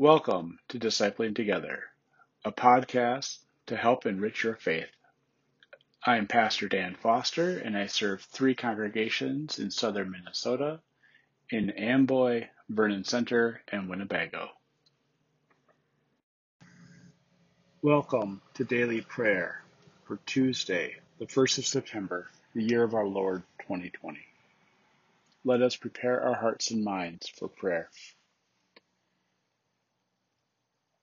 Welcome to Discipling Together, a podcast to help enrich your faith. I am Pastor Dan Foster, and I serve three congregations in southern Minnesota in Amboy, Vernon Center, and Winnebago. Welcome to Daily Prayer for Tuesday, the 1st of September, the year of our Lord 2020. Let us prepare our hearts and minds for prayer.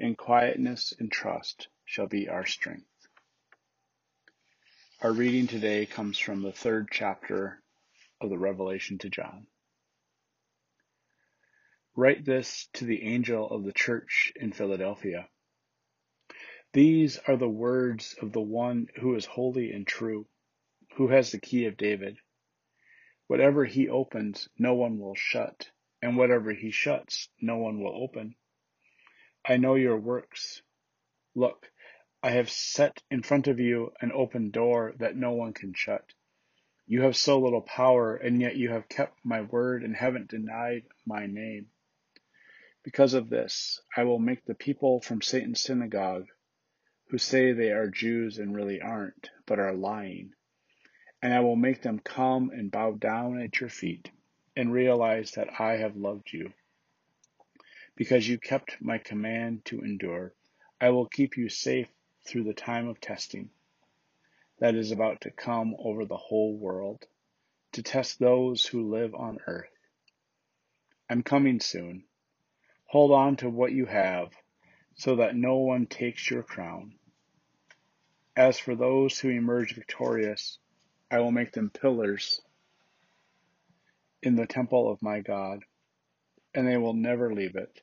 In quietness and trust shall be our strength. Our reading today comes from the third chapter of the Revelation to John. Write this to the angel of the church in Philadelphia. These are the words of the one who is holy and true, who has the key of David. Whatever he opens, no one will shut, and whatever he shuts, no one will open. I know your works. Look, I have set in front of you an open door that no one can shut. You have so little power, and yet you have kept my word and haven't denied my name. Because of this, I will make the people from Satan's synagogue who say they are Jews and really aren't, but are lying. And I will make them come and bow down at your feet and realize that I have loved you. Because you kept my command to endure, I will keep you safe through the time of testing that is about to come over the whole world to test those who live on earth. I'm coming soon. Hold on to what you have so that no one takes your crown. As for those who emerge victorious, I will make them pillars in the temple of my God, and they will never leave it.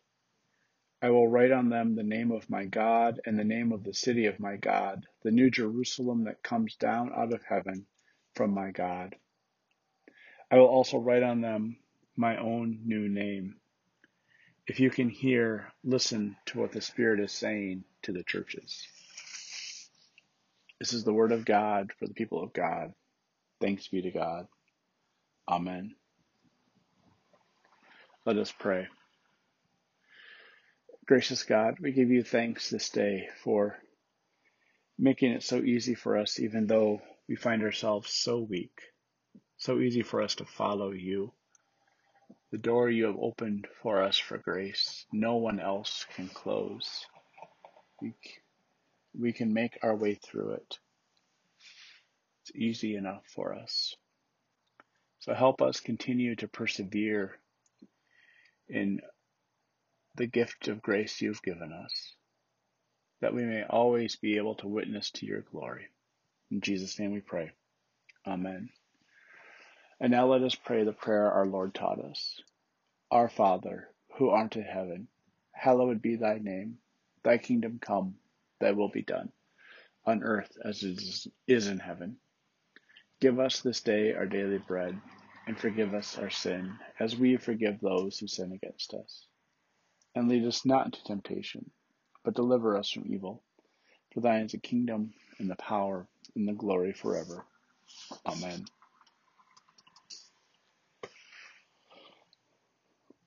I will write on them the name of my God and the name of the city of my God, the new Jerusalem that comes down out of heaven from my God. I will also write on them my own new name. If you can hear, listen to what the Spirit is saying to the churches. This is the word of God for the people of God. Thanks be to God. Amen. Let us pray. Gracious God, we give you thanks this day for making it so easy for us, even though we find ourselves so weak, so easy for us to follow you. The door you have opened for us for grace, no one else can close. We, we can make our way through it. It's easy enough for us. So help us continue to persevere in the gift of grace you've given us, that we may always be able to witness to your glory. In Jesus' name we pray. Amen. And now let us pray the prayer our Lord taught us. Our Father, who art in heaven, hallowed be thy name. Thy kingdom come, thy will be done, on earth as it is in heaven. Give us this day our daily bread, and forgive us our sin, as we forgive those who sin against us. And lead us not into temptation, but deliver us from evil. For thine is the kingdom, and the power, and the glory forever. Amen.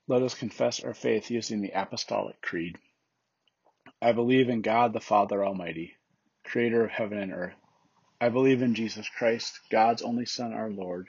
Let us confess our faith using the Apostolic Creed. I believe in God the Father Almighty, creator of heaven and earth. I believe in Jesus Christ, God's only Son, our Lord,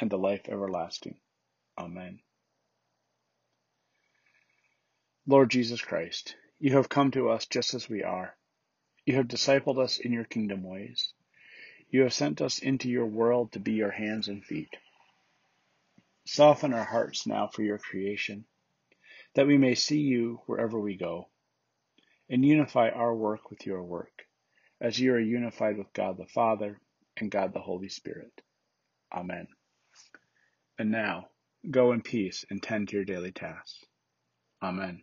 and the life everlasting. Amen. Lord Jesus Christ, You have come to us just as we are. You have discipled us in your kingdom ways. You have sent us into your world to be your hands and feet. Soften our hearts now for your creation, that we may see you wherever we go, and unify our work with your work, as you are unified with God the Father and God the Holy Spirit. Amen. And now, go in peace and tend to your daily tasks. Amen.